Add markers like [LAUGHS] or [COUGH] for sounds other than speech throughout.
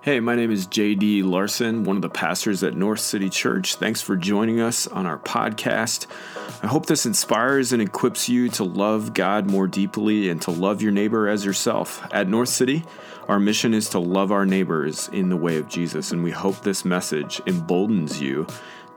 Hey, my name is JD Larson, one of the pastors at North City Church. Thanks for joining us on our podcast. I hope this inspires and equips you to love God more deeply and to love your neighbor as yourself. At North City, our mission is to love our neighbors in the way of Jesus, and we hope this message emboldens you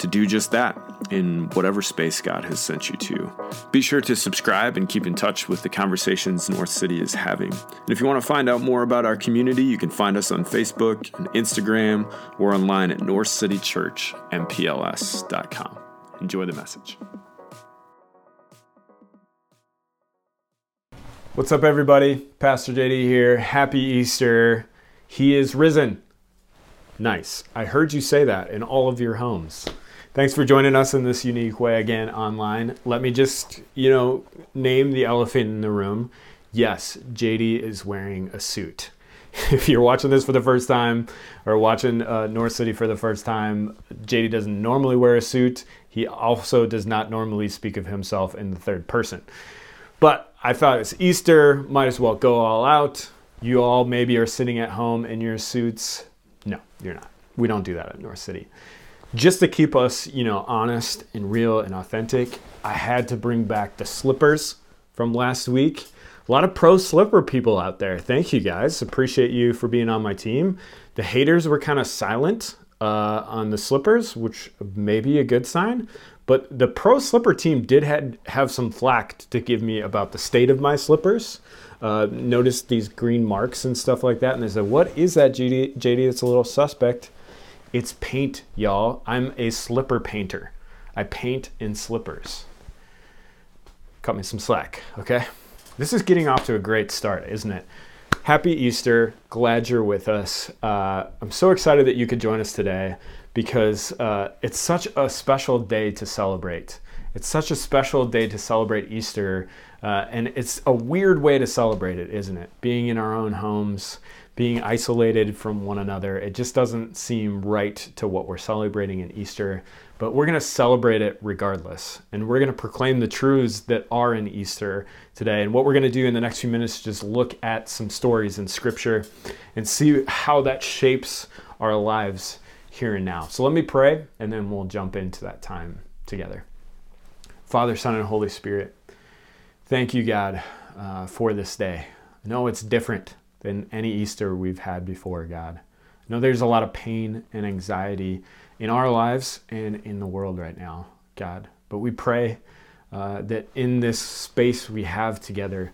to do just that in whatever space God has sent you to. Be sure to subscribe and keep in touch with the conversations North City is having. And if you want to find out more about our community, you can find us on Facebook and Instagram or online at northcitychurchmpls.com. Enjoy the message. What's up, everybody? Pastor JD here. Happy Easter. He is risen. Nice. I heard you say that in all of your homes. Thanks for joining us in this unique way again online. Let me just, you know, name the elephant in the room. Yes, JD is wearing a suit. [LAUGHS] If you're watching this for the first time or watching uh, North City for the first time, JD doesn't normally wear a suit. He also does not normally speak of himself in the third person. But I thought it's Easter, might as well go all out. You all maybe are sitting at home in your suits. No, you're not. We don't do that at North City just to keep us, you know, honest and real and authentic, I had to bring back the slippers from last week. A lot of pro slipper people out there. Thank you guys. Appreciate you for being on my team. The haters were kind of silent uh, on the slippers, which may be a good sign. But the pro slipper team did had, have some flack to give me about the state of my slippers. Uh, noticed these green marks and stuff like that, and they said, "What is that, JD? JD, it's a little suspect." It's paint, y'all. I'm a slipper painter. I paint in slippers. Cut me some slack, okay? This is getting off to a great start, isn't it? Happy Easter. Glad you're with us. Uh, I'm so excited that you could join us today because uh, it's such a special day to celebrate. It's such a special day to celebrate Easter, uh, and it's a weird way to celebrate it, isn't it? Being in our own homes, being isolated from one another. It just doesn't seem right to what we're celebrating in Easter, but we're going to celebrate it regardless. And we're going to proclaim the truths that are in Easter today. And what we're going to do in the next few minutes is just look at some stories in Scripture and see how that shapes our lives here and now. So let me pray, and then we'll jump into that time together. Father, Son, and Holy Spirit, thank you, God, uh, for this day. I know it's different than any Easter we've had before, God. I know there's a lot of pain and anxiety in our lives and in the world right now, God. But we pray uh, that in this space we have together,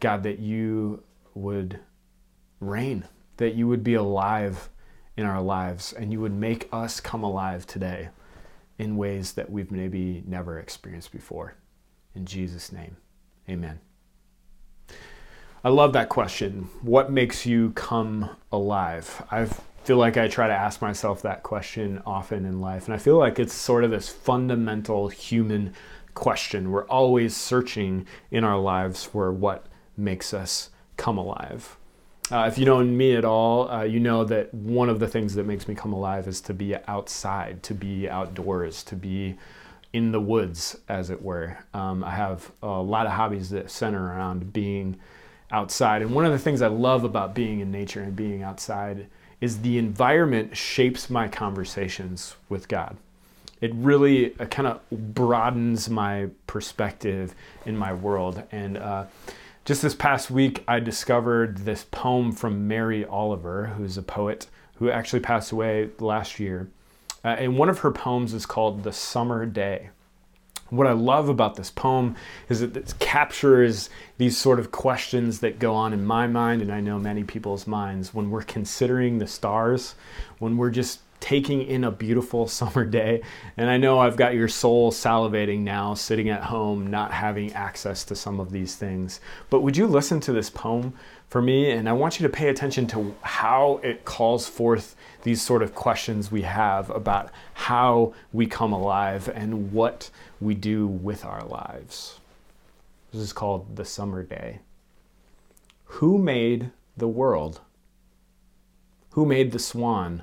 God, that you would reign, that you would be alive in our lives, and you would make us come alive today in ways that we've maybe never experienced before. In Jesus' name, amen. I love that question. What makes you come alive? I feel like I try to ask myself that question often in life. And I feel like it's sort of this fundamental human question. We're always searching in our lives for what makes us come alive. Uh, if you know me at all, uh, you know that one of the things that makes me come alive is to be outside, to be outdoors, to be in the woods, as it were. Um, I have a lot of hobbies that center around being outside. And one of the things I love about being in nature and being outside is the environment shapes my conversations with God. It really uh, kind of broadens my perspective in my world. And uh, just this past week, I discovered this poem from Mary Oliver, who's a poet who actually passed away last year. Uh, and one of her poems is called The Summer Day. What I love about this poem is that it captures these sort of questions that go on in my mind, and I know many people's minds, when we're considering the stars, when we're just taking in a beautiful [LAUGHS] summer day. And I know I've got your soul salivating now, sitting at home, not having access to some of these things. But would you listen to this poem for me? And I want you to pay attention to how it calls forth these sort of questions we have about how we come alive and what we do with our lives. This is called the summer day. Who made the world? Who made the swan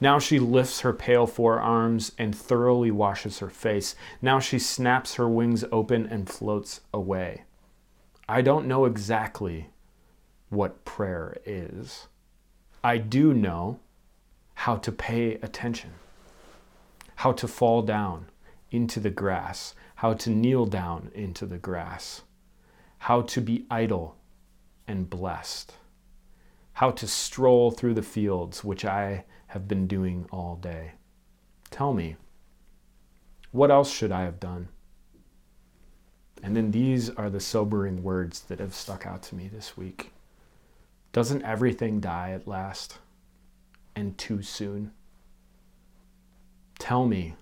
Now she lifts her pale forearms and thoroughly washes her face. Now she snaps her wings open and floats away. I don't know exactly what prayer is. I do know how to pay attention, how to fall down into the grass, how to kneel down into the grass, how to be idle and blessed, how to stroll through the fields, which I have been doing all day. Tell me, what else should I have done? And then these are the sobering words that have stuck out to me this week. Doesn't everything die at last? And too soon? Tell me,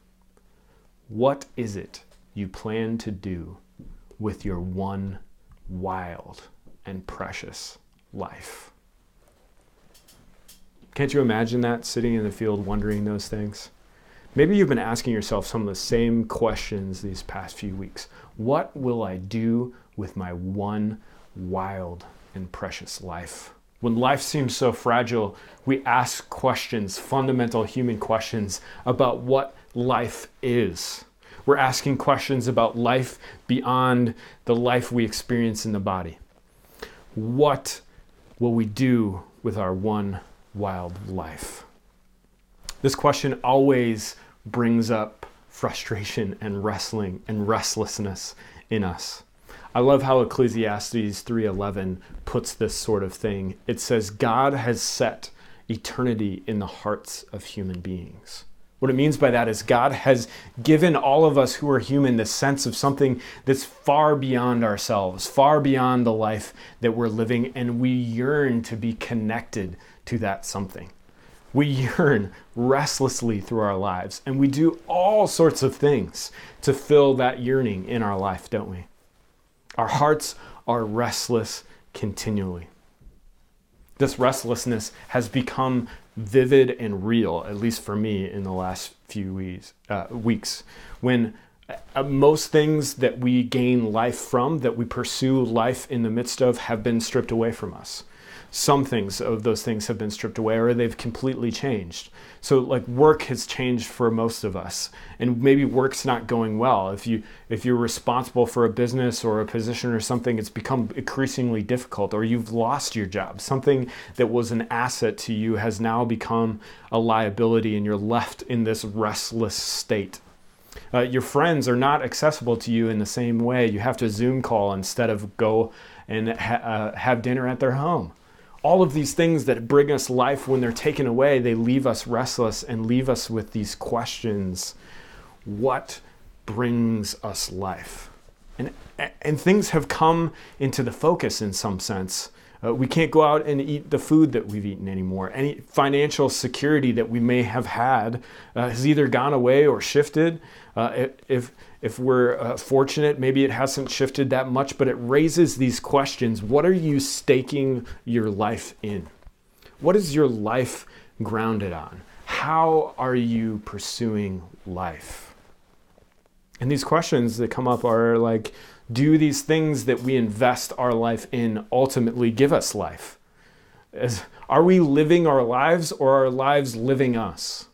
what is it you plan to do with your one wild and precious life? Can't you imagine that sitting in the field wondering those things? Maybe you've been asking yourself some of the same questions these past few weeks. What will I do with my one wild and precious life? When life seems so fragile, we ask questions, fundamental human questions about what life is. We're asking questions about life beyond the life we experience in the body. What will we do with our one wild life? This question always brings up frustration and wrestling and restlessness in us. I love how Ecclesiastes 3:11 puts this sort of thing. It says God has set eternity in the hearts of human beings. What it means by that is God has given all of us who are human the sense of something that's far beyond ourselves, far beyond the life that we're living, and we yearn to be connected to that something. We yearn restlessly through our lives, and we do all sorts of things to fill that yearning in our life, don't we? Our hearts are restless continually. This restlessness has become vivid and real, at least for me, in the last few weeks. Uh, weeks when uh, most things that we gain life from, that we pursue life in the midst of, have been stripped away from us some things of those things have been stripped away or they've completely changed. So like work has changed for most of us and maybe work's not going well. If you if you're responsible for a business or a position or something it's become increasingly difficult or you've lost your job. Something that was an asset to you has now become a liability and you're left in this restless state. Uh, your friends are not accessible to you in the same way. You have to Zoom call instead of go and ha- uh, have dinner at their home all of these things that bring us life, when they're taken away, they leave us restless and leave us with these questions What brings us life? And, and things have come into the focus in some sense. Uh, we can't go out and eat the food that we've eaten anymore. Any financial security that we may have had uh, has either gone away or shifted. Uh, if if we're uh, fortunate, maybe it hasn't shifted that much, but it raises these questions. What are you staking your life in? What is your life grounded on? How are you pursuing life? And these questions that come up are like do these things that we invest our life in ultimately give us life? As, are we living our lives or are our lives living us?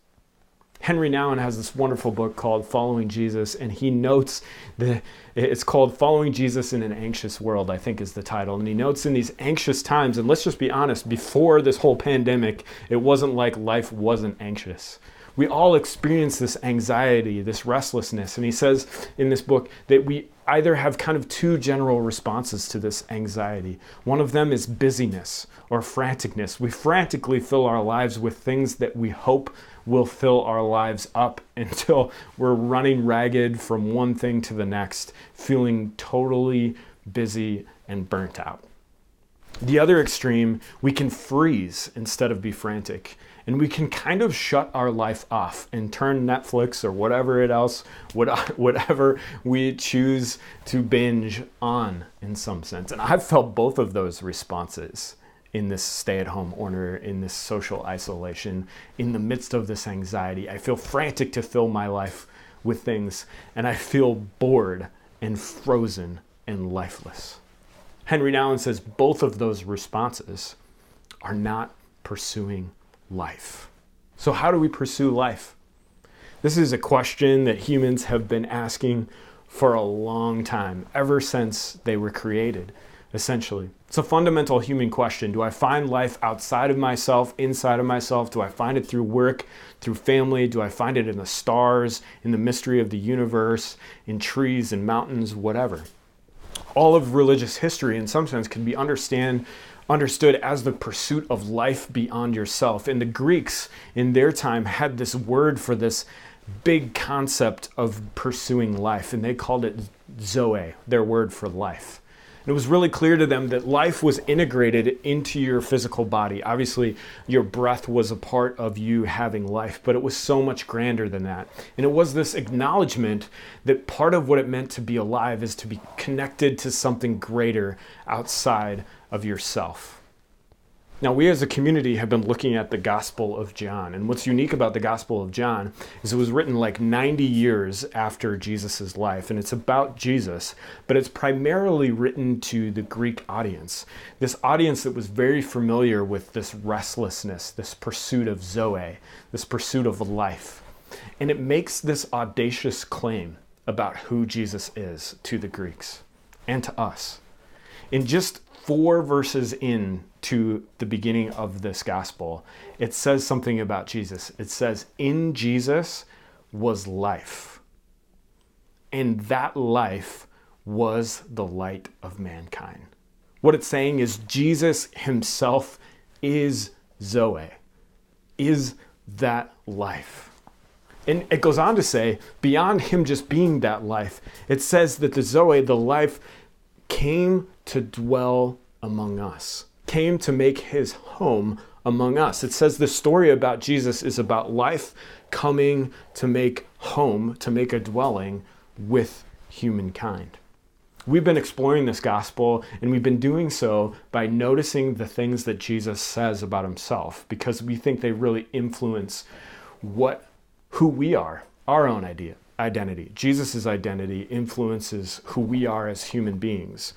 Henry Nouwen has this wonderful book called Following Jesus, and he notes that it's called Following Jesus in an Anxious World, I think is the title. And he notes in these anxious times, and let's just be honest, before this whole pandemic, it wasn't like life wasn't anxious. We all experience this anxiety, this restlessness. And he says in this book that we either have kind of two general responses to this anxiety. One of them is busyness or franticness. We frantically fill our lives with things that we hope will fill our lives up [LAUGHS] until we're running ragged from one thing to the next, feeling totally busy and burnt out. The other extreme, we can freeze instead of be frantic. And we can kind of shut our life off and turn Netflix or whatever it else, [LAUGHS] whatever we choose to binge on in some sense. And I've felt both of those responses in this stay at home order, in this social isolation, in the midst of this anxiety. I feel frantic to fill my life with things, and I feel bored and frozen and lifeless. Henry Nouwen says both of those responses are not pursuing life. So, how do we pursue life? This is a question that humans have been asking for a long time, ever since they were created, essentially. It's a fundamental human question. Do I find life outside of myself, inside of myself? Do I find it through work, through family? Do I find it in the stars, in the mystery of the universe, in trees and mountains, whatever? All of religious history, in some sense, can be understand, understood as the pursuit of life beyond yourself. And the Greeks, in their time, had this word for this big concept of pursuing life, and they called it Zoe, their word for life. It was really clear to them that life was integrated into your physical body. Obviously, your breath was a part of you having life, but it was so much grander than that. And it was this acknowledgement that part of what it meant to be alive is to be connected to something greater outside of yourself. Now, we as a community have been looking at the Gospel of John. And what's unique about the Gospel of John is it was written like 90 years after Jesus' life. And it's about Jesus, but it's primarily written to the Greek audience. This audience that was very familiar with this restlessness, this pursuit of Zoe, this pursuit of life. And it makes this audacious claim about who Jesus is to the Greeks and to us. In just four verses in to the beginning of this gospel, it says something about Jesus. It says, In Jesus was life, and that life was the light of mankind. What it's saying is, Jesus himself is Zoe, is that life. And it goes on to say, beyond him just being that life, it says that the Zoe, the life, came to dwell among us came to make his home among us. It says the story about Jesus is about life coming to make home, to make a dwelling with humankind. We've been exploring this gospel, and we've been doing so by noticing the things that Jesus says about himself because we think they really influence what who we are, our own idea, identity. Jesus' identity influences who we are as human beings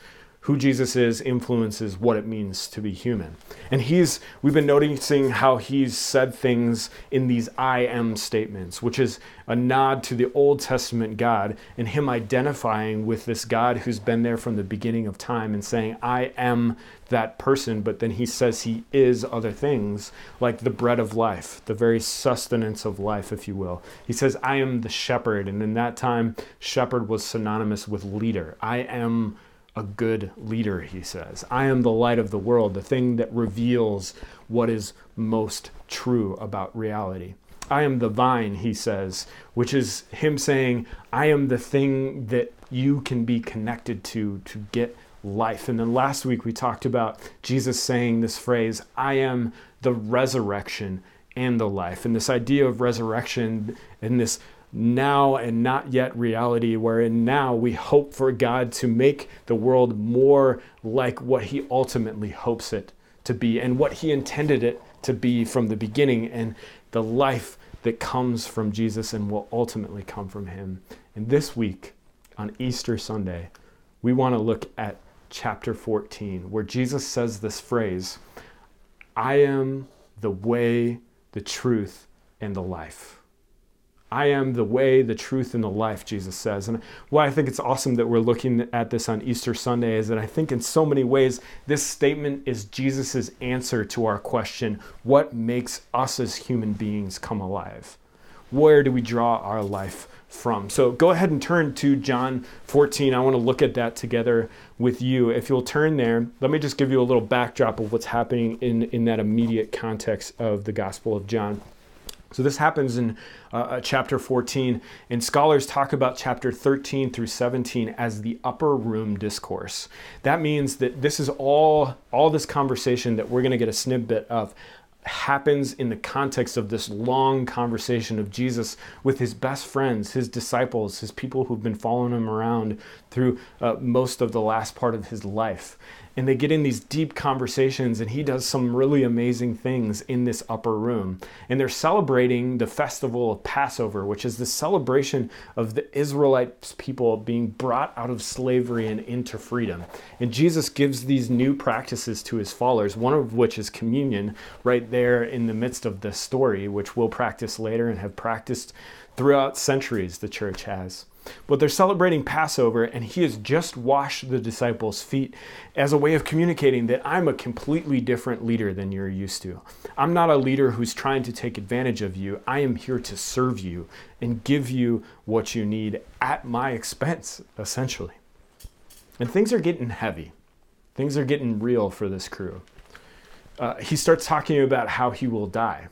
who Jesus is influences what it means to be human. And he's we've been noticing how he's said things in these I am statements, which is a nod to the Old Testament God and him identifying with this God who's been there from the beginning of time and saying, I am that person, but then he says he is other things, like the bread of life, the very sustenance of life, if you will. He says, I am the shepherd. And in that time, shepherd was synonymous with leader. I am a good leader, he says. I am the light of the world, the thing that reveals what is most true about reality. I am the vine, he says, which is him saying, I am the thing that you can be connected to to get life. And then last week we talked about Jesus saying this phrase, I am the resurrection and the life. And this idea of resurrection and this now and not yet reality, wherein now we hope for God to make the world more like what He ultimately hopes it to be and what He intended it to be from the beginning, and the life that comes from Jesus and will ultimately come from Him. And this week, on Easter Sunday, we want to look at chapter 14, where Jesus says this phrase I am the way, the truth, and the life. I am the way, the truth, and the life, Jesus says. And why I think it's awesome that we're looking at this on Easter Sunday is that I think in so many ways this statement is Jesus' answer to our question what makes us as human beings come alive? Where do we draw our life from? So go ahead and turn to John 14. I want to look at that together with you. If you'll turn there, let me just give you a little backdrop of what's happening in, in that immediate context of the Gospel of John. So this happens in uh, uh, chapter 14, and scholars talk about chapter 13 through 17 as the upper room discourse. That means that this is all all this conversation that we're going to get a snippet of happens in the context of this long conversation of Jesus with his best friends, his disciples, his people who've been following him around through uh, most of the last part of his life. And they get in these deep conversations and he does some really amazing things in this upper room. And they're celebrating the festival of passover which is the celebration of the israelite people being brought out of slavery and into freedom. And jesus gives these new practices to his followers one of which is communion right there in the midst of this story which we'll practice later and have practiced throughout centuries the church has but they're celebrating Passover, and he has just washed the disciples' feet as a way of communicating that I'm a completely different leader than you're used to. I'm not a leader who's trying to take advantage of you. I am here to serve you and give you what you need at my expense, essentially. And things are getting heavy, things are getting real for this crew. Uh, he starts talking about how he will die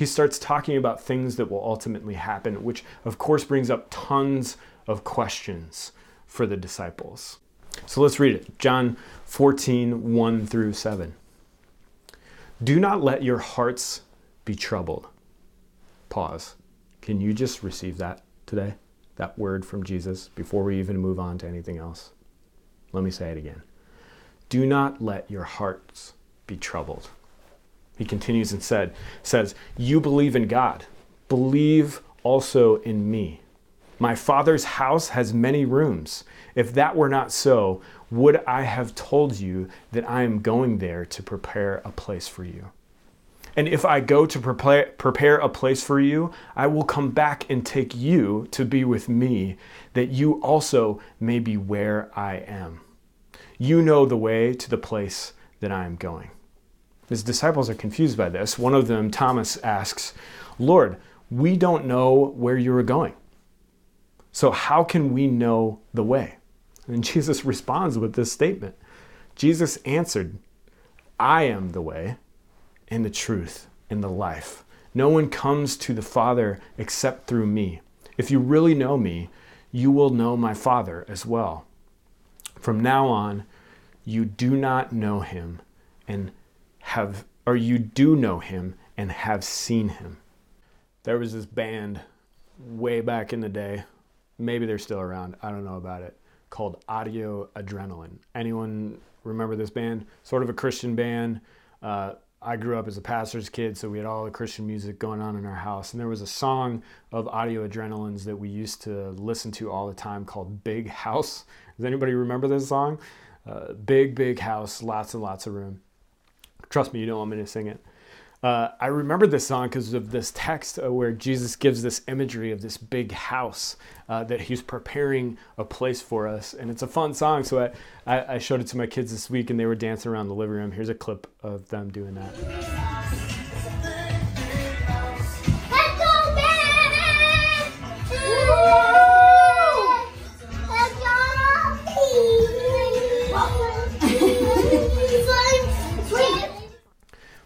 he starts talking about things that will ultimately happen, which of course brings up tons of questions for the disciples. So let's read it John 14, 1 through 7. Do not let your hearts be troubled. Pause. Can you just receive that today? That word from Jesus before we even move on to anything else? Let me say it again. Do not let your hearts be troubled. He continues and said, says, You believe in God. Believe also in me. My Father's house has many rooms. If that were not so, would I have told you that I am going there to prepare a place for you? And if I go to prepare, prepare a place for you, I will come back and take you to be with me, that you also may be where I am. You know the way to the place that I am going. His disciples are confused by this. One of them, Thomas, asks, Lord, we don't know where you are going. So, how can we know the way? And [LAUGHS] Jesus responds with this statement Jesus answered, I am the way and the truth and the life. No one comes to the Father except through me. If you really know me, you will know my Father as well. From now on, you do not know him and have, or you do know him and have seen him. There was this band way back in the day maybe they're still around. I don't know about it. Called Audio Adrenaline. Anyone remember this band? Sort of a Christian band. Uh, I grew up as a pastor's kid, so we had all the Christian music going on in our house. And there was a song of Audio Adrenalines that we used to listen to all the time called Big House. Does anybody remember this song? Uh, big, big house, lots and lots of room. Trust me, you know I'm going to sing it. Uh, I remember this song because of this text uh, where Jesus gives this imagery of this big house uh, that he's preparing a place for us. And it's a fun song. So I, I, I showed it to my kids this week and they were dancing around the living room. Here's a clip of them doing that.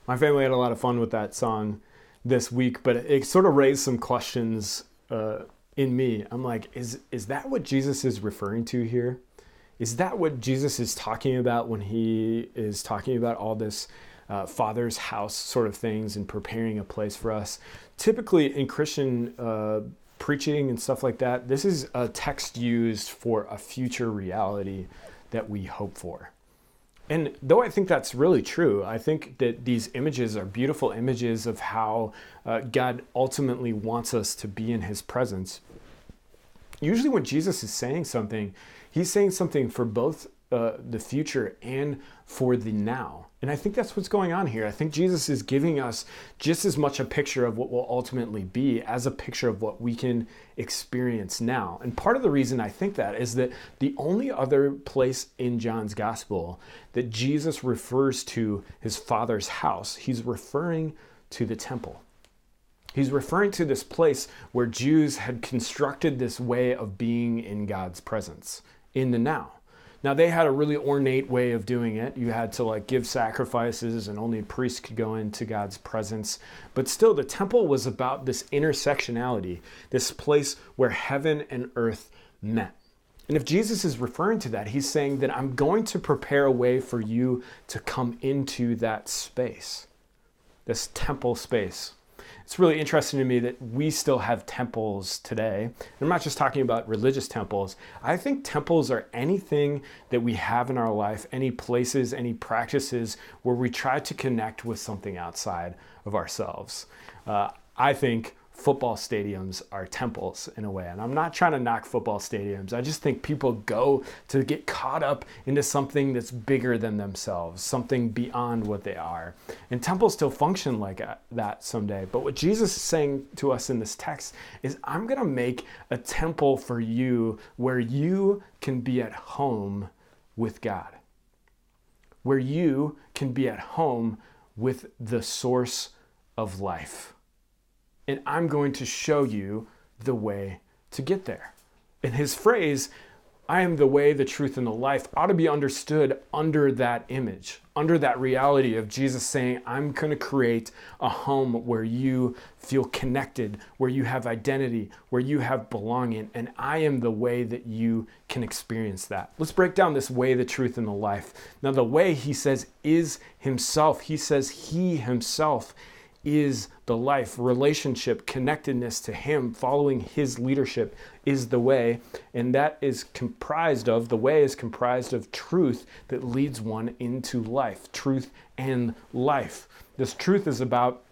My family had a lot of fun with that song this week, but it sort of raised some questions uh, in me. I'm like, is is that what Jesus is referring to here? Is that what Jesus is talking about when he is talking about all this uh, Father's house sort of things and preparing a place for us? Typically, in Christian uh, preaching and stuff like that, this is a text used for a future reality that we hope for. And though I think that's really true, I think that these images are beautiful images of how uh, God ultimately wants us to be in His presence. Usually, when Jesus is saying something, He's saying something for both uh, the future and for the now. And I think that's what's going on here. I think Jesus is giving us just as much a picture of what will ultimately be as a picture of what we can experience now. And part of the reason I think that is that the only other place in John's gospel that Jesus refers to his father's house, he's referring to the temple. He's referring to this place where Jews had constructed this way of being in God's presence in the now. Now they had a really ornate way of doing it. You had to like give sacrifices and only a priest could go into God's presence. But still the temple was about this intersectionality, this place where heaven and earth met. And if Jesus is referring to that, he's saying that I'm going to prepare a way for you to come into that space, this temple space. It's really interesting to me that we still have temples today. And I'm not just talking about religious temples. I think temples are anything that we have in our life, any places, any practices where we try to connect with something outside of ourselves. Uh, I think football stadiums are temples in a way. And I'm not trying to knock football stadiums. I just think people go to get caught up into something that's bigger than themselves, something beyond what they are. And temples still function like uh, that someday. But what Jesus is saying to us in this text is I'm going to make a temple for you where you can be at home with God. Where you can be at home with the source of life and I'm going to show you the way to get there. And his phrase, I am the way, the truth, and the life, ought to be understood under that image, under that reality of Jesus saying, I'm going to create a home where you feel connected, where you have identity, where you have belonging, and I am the way that you can experience that. Let's break down this way, the truth, and the life. Now, the way, he says, is himself. He says, He himself is the life, relationship, connectedness to Him, following His leadership is the way. And that is comprised of, the way is comprised of truth that leads one into life, truth and life. This truth is about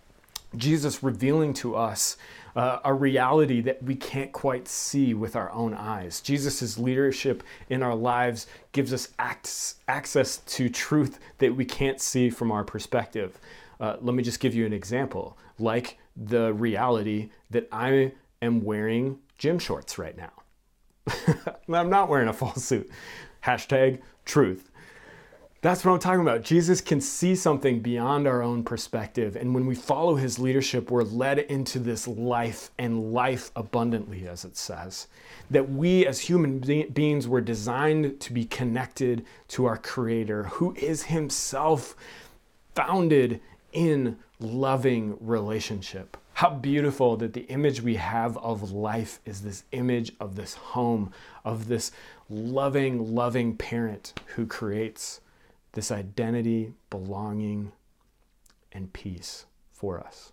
Jesus revealing to us uh, a reality that we can't quite see with our own eyes. Jesus' leadership in our lives gives us access to truth that we can't see from our perspective. Uh, let me just give you an example, like the reality that I am wearing gym shorts right now. [LAUGHS] I'm not wearing a full suit. Hashtag truth. That's what I'm talking about. Jesus can see something beyond our own perspective. And when we follow his leadership, we're led into this life and life abundantly, as it says. That we as human beings were designed to be connected to our Creator, who is himself founded in loving relationship. How beautiful that the image we have of life is this image of this home, of this loving, loving parent who creates this identity, belonging, and peace for us.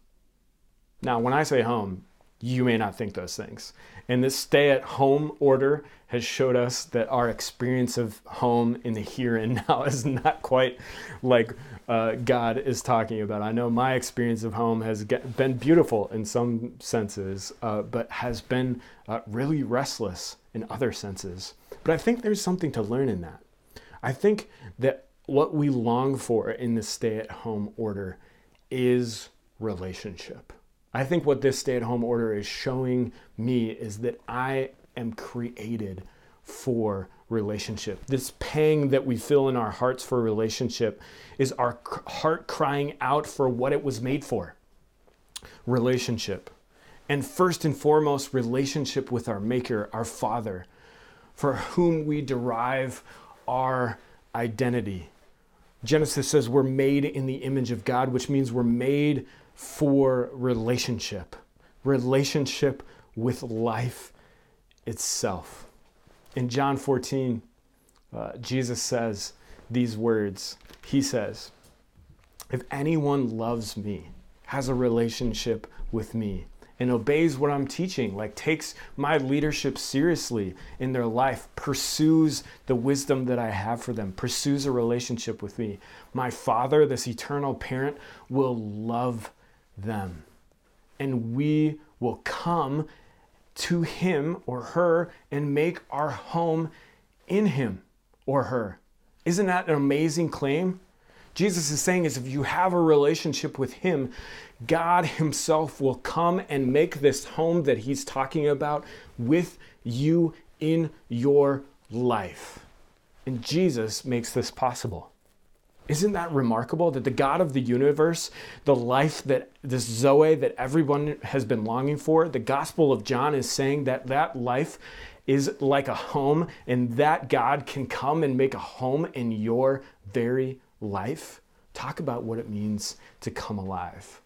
Now, when I say home, you may not think those things. And this stay at home order has showed us that our experience of home in the here and [LAUGHS] now is not quite like uh, God is talking about. I know my experience of home has get, been beautiful in some senses, uh, but has been uh, really restless in other senses. But I think there's something to learn in that. I think that what we long for in the stay at home order is relationship. I think what this stay at home order is showing me is that I am created for relationship. This pang that we feel in our hearts for relationship is our heart crying out for what it was made for relationship. And first and foremost, relationship with our Maker, our Father, for whom we derive our identity. Genesis says we're made in the image of God, which means we're made for relationship, relationship with life itself. In John 14, uh, Jesus says these words. He says, If anyone loves me, has a relationship with me, and obeys what I'm teaching, like takes my leadership seriously in their life, pursues the wisdom that I have for them, pursues a relationship with me, my Father, this eternal parent, will love them. And we will come to him or her and make our home in him or her. Isn't that an amazing claim? Jesus is saying is if you have a relationship with him, God himself will come and make this home that he's talking about with you in your life. And Jesus makes this possible. Isn't that remarkable that the God of the universe, the life that this Zoe that everyone has been longing for, the Gospel of John is saying that that life is like a home and that God can come and make a home in your very life? Talk about what it means to come alive.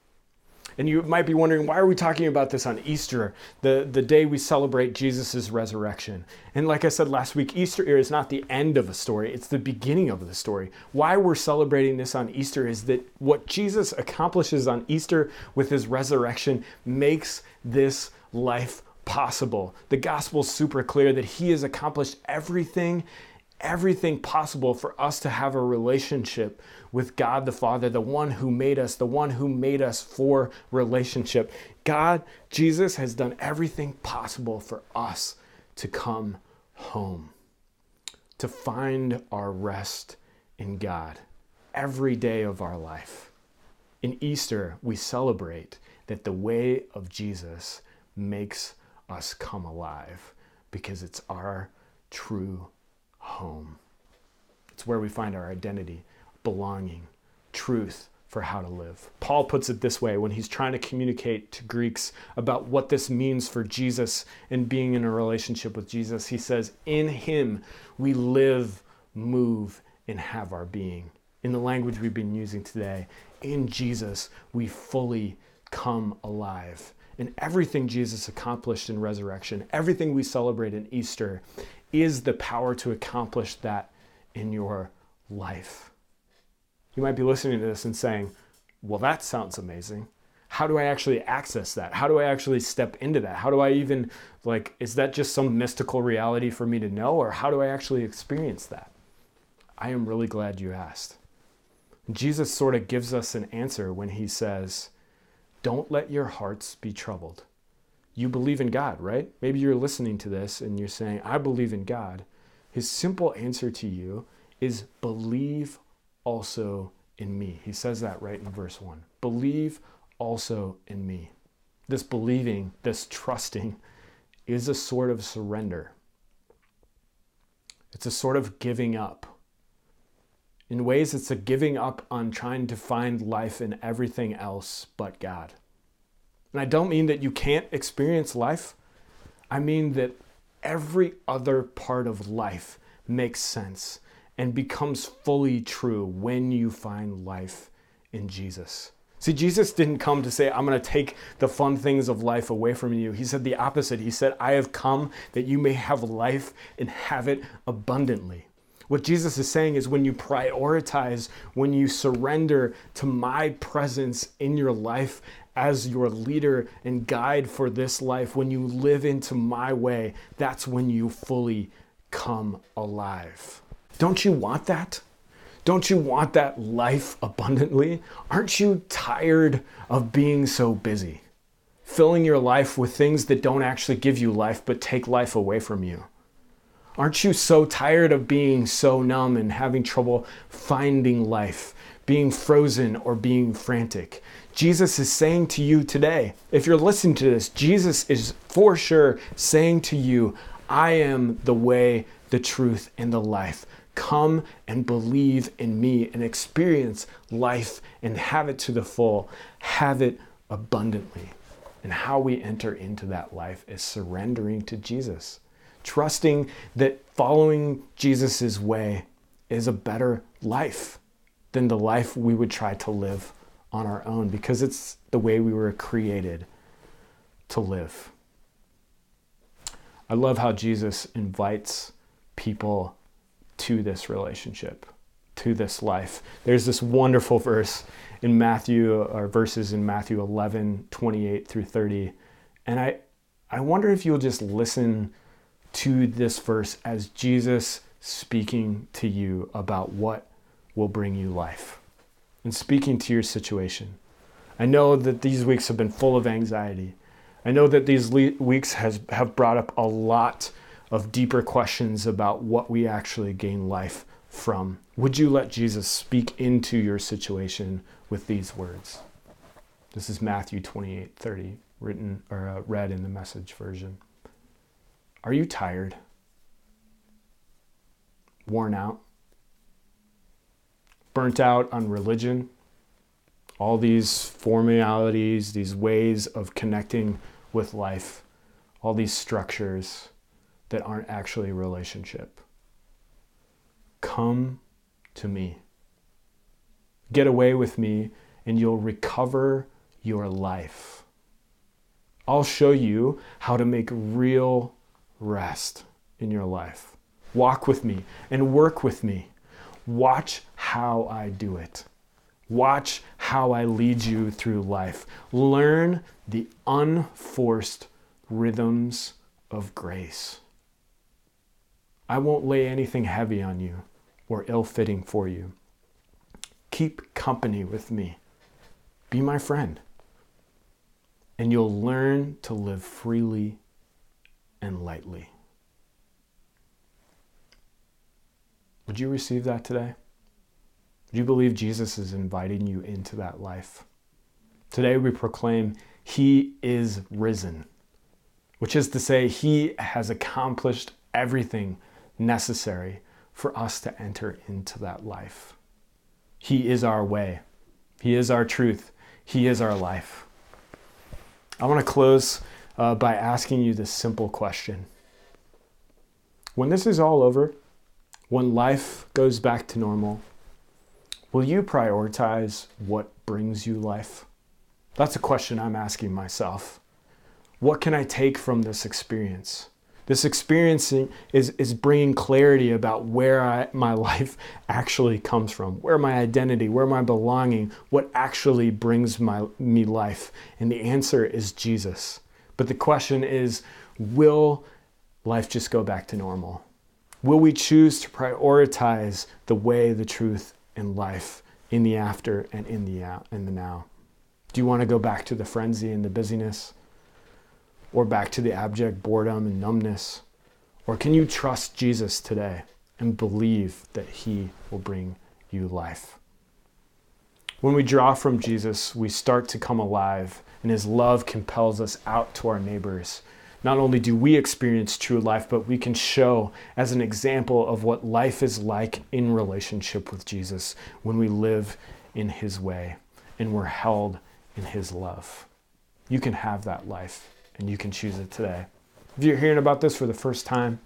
And you might be wondering, why are we talking about this on Easter, the, the day we celebrate Jesus' resurrection? And like I said last week, Easter is not the end of a story, it's the beginning of the story. Why we're celebrating this on Easter is that what Jesus accomplishes on Easter with his resurrection makes this life possible. The gospel's super clear that he has accomplished everything everything possible for us to have a relationship with God the Father, the one who made us, the one who made us for relationship. God, Jesus, has done everything possible for us to come home, to find our rest in God every day of our life. In Easter, we celebrate that the way of Jesus makes us come alive because it's our true home. It's where we find our identity belonging, truth for how to live. Paul puts it this way when he's trying to communicate to Greeks about what this means for Jesus and being in a relationship with Jesus. He says, In him we live, move, and have our being. In the language we've been using today, in Jesus we fully come alive. And everything Jesus accomplished in resurrection, everything we celebrate in Easter, is the power to accomplish that in your life. You might be listening to this and saying, well, that sounds amazing. How do I actually access that? How do I actually step into that? How do I even, like, is that just some mystical reality for me to know, or how do I actually experience that? I am really glad you asked. Jesus sort of gives us an answer when he says, Don't let your hearts be troubled. You believe in God, right? Maybe you're listening to this and you're saying, I believe in God. His simple answer to you is believe also in me. He says that right in verse 1. Believe also in me. This believing, this trusting, is a sort of surrender. It's a sort of giving up. In ways, it's a giving up on trying to find life in everything else but God. And I don't mean that you can't experience life, I mean that every other part of life makes sense and becomes fully true when you find life in Jesus. See, Jesus didn't come to say, I'm going to take the fun things of life away from you. He said the opposite. He said, I have come that you may have life and have it abundantly. What Jesus is saying is when you prioritize, when you surrender to my presence in your life as your leader and guide for this life, when you live into my way, that's when you fully come alive. Don't you want that? Don't you want that life abundantly? Aren't you tired of being so busy? Filling your life with things that don't actually give you life but take life away from you? Aren't you so tired of being so numb and having trouble finding life, being frozen or being frantic? Jesus is saying to you today, if you're listening to this, Jesus is for sure saying to you, I am the way, the truth, and the life. Come and believe in me and experience life and have it to the full, have it abundantly. And how we enter into that life is surrendering to Jesus, trusting that following Jesus' way is a better life than the life we would try to live on our own because it's the way we were created to live. I love how Jesus invites people to this relationship, to this life. There's this wonderful verse in Matthew, or verses in Matthew 11, 28 through 30. And I, I wonder if you'll just listen to this verse as Jesus speaking to you about what will bring you life and speaking to your situation. I know that these weeks have been full of anxiety. I know that these le- weeks has, have brought up a lot of deeper questions about what we actually gain life from. Would you let Jesus speak into your situation with these words? This is Matthew 28 30, written or uh, read in the message version. Are you tired? Worn out? Burnt out on religion? All these formalities, these ways of connecting with life, all these structures that aren't actually relationship. Come to me. Get away with me, and you'll recover your life. I'll show you how to make real rest in your life. Walk with me and work with me. Watch how I do it. Watch how I lead you through life. Learn the unforced rhythms of grace. I won't lay anything heavy on you or ill fitting for you. Keep company with me. Be my friend. And you'll learn to live freely and lightly. Would you receive that today? Would you believe Jesus is inviting you into that life? Today we proclaim He is risen, which is to say, He has accomplished everything necessary for us to enter into that life. He is our way, He is our truth, He is our life. I want to close uh, by asking you this simple question. When this is all over, when life goes back to normal, will you prioritize what brings you life? That's a question I'm asking myself. What can I take from this experience? This experiencing is, is bringing clarity about where I, my [LAUGHS] life actually comes from, where my identity, where my belonging, what actually brings my, me life. And the answer is Jesus. But the question is will life just go back to normal? Will we choose to prioritize the way, the truth, and life in the after and in the, in the now? Do you want to go back to the frenzy and the busyness? or back to the abject boredom and numbness? Or can you trust Jesus today and believe that He will bring you life? When we draw from Jesus, we start to come alive, and His love compels us out to our neighbors. Not only do we experience true life, but we can show as an example of what life is like in relationship with Jesus when we live in His way and we're held in His love. You can have that life and you can choose it today. If you're hearing about this for the first time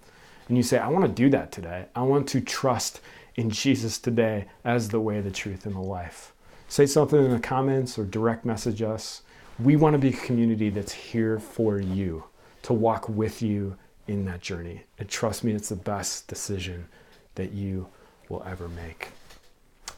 and you say, I want to do that today, I want to trust in Jesus today as the way, the truth, and the life. Say something in the comments or direct message us. We want to be a community that's here for you, to walk with you in that journey. And trust me, it's the best decision that you will ever make.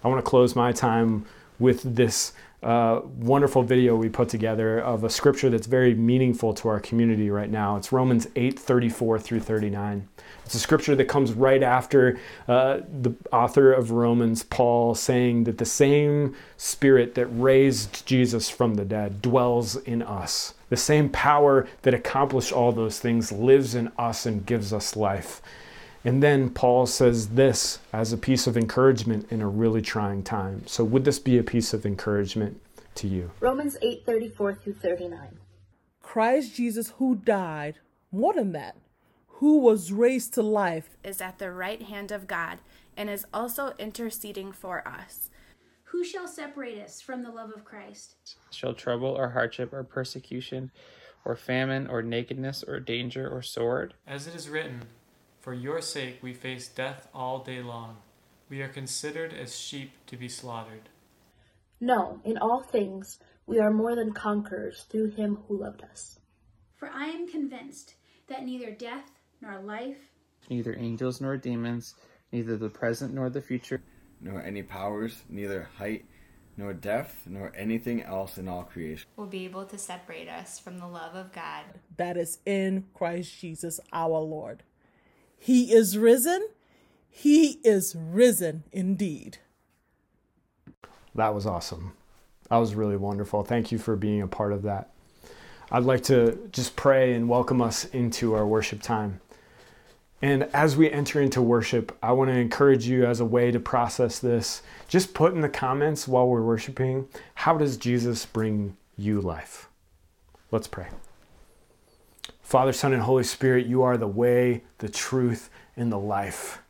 I want to close my time with this uh, wonderful video we put together of a scripture that's very meaningful to our community right now. It's Romans 8 34 through 39. It's a scripture that comes right after uh, the author of Romans, Paul, saying that the same spirit that raised Jesus from the dead dwells in us. The same power that accomplished all those things lives in us and gives us life. And then Paul says this as a piece of encouragement in a really trying time. So would this be a piece of encouragement to you? Romans 8:34 through 39. Christ Jesus who died, more than that, who was raised to life, is at the right hand of God and is also interceding for us. Who shall separate us from the love of Christ? Shall trouble or hardship or persecution or famine or nakedness or danger or sword? As it is written, for your sake we face death all day long. We are considered as sheep to be slaughtered. No, in all things we are more than conquerors through him who loved us. For I am convinced that neither death nor life, neither angels nor demons, neither the present nor the future, nor any powers, neither height nor depth, nor anything else in all creation will be able to separate us from the love of God that is in Christ Jesus our Lord. He is risen. He is risen indeed. That was awesome. That was really wonderful. Thank you for being a part of that. I'd like to just pray and welcome us into our worship time. And as we enter into worship, I want to encourage you as a way to process this. Just put in the comments while we're worshiping how does Jesus bring you life? Let's pray. Father, Son, and Holy Spirit, you are the way, the truth, and the life.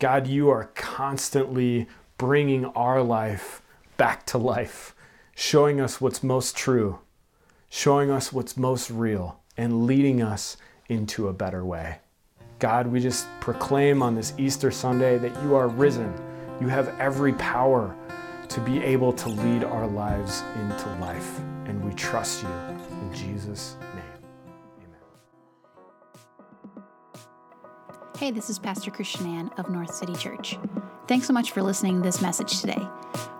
God, you are constantly bringing our life back to life, showing us what's most true, showing us what's most real, and leading us into a better way. God, we just proclaim on this Easter Sunday that you are risen. You have every power to be able to lead our lives into life. and we trust you. In Jesus' name, Hey, this is Pastor Christian Ann of North City Church. Thanks so much for listening to this message today.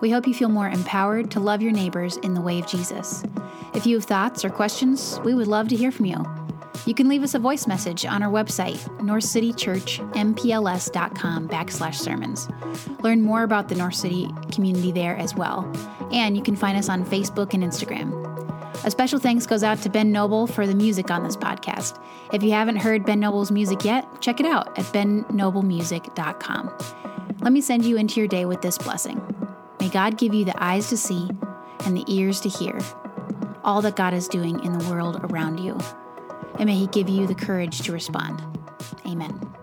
We hope you feel more empowered to love your neighbors in the way of Jesus. If you have thoughts or questions, we would love to hear from you. You can leave us a voice message on our website, northcitychurchmpls.com backslash sermons. Learn more about the North City community there as well. And you can find us on Facebook and Instagram. A special thanks goes out to Ben Noble for the music on this podcast. If you haven't heard Ben Noble's music yet, check it out at bennoblemusic.com. Let me send you into your day with this blessing. May God give you the eyes to see and the ears to hear all that God is doing in the world around you. And may He give you the courage to respond. Amen.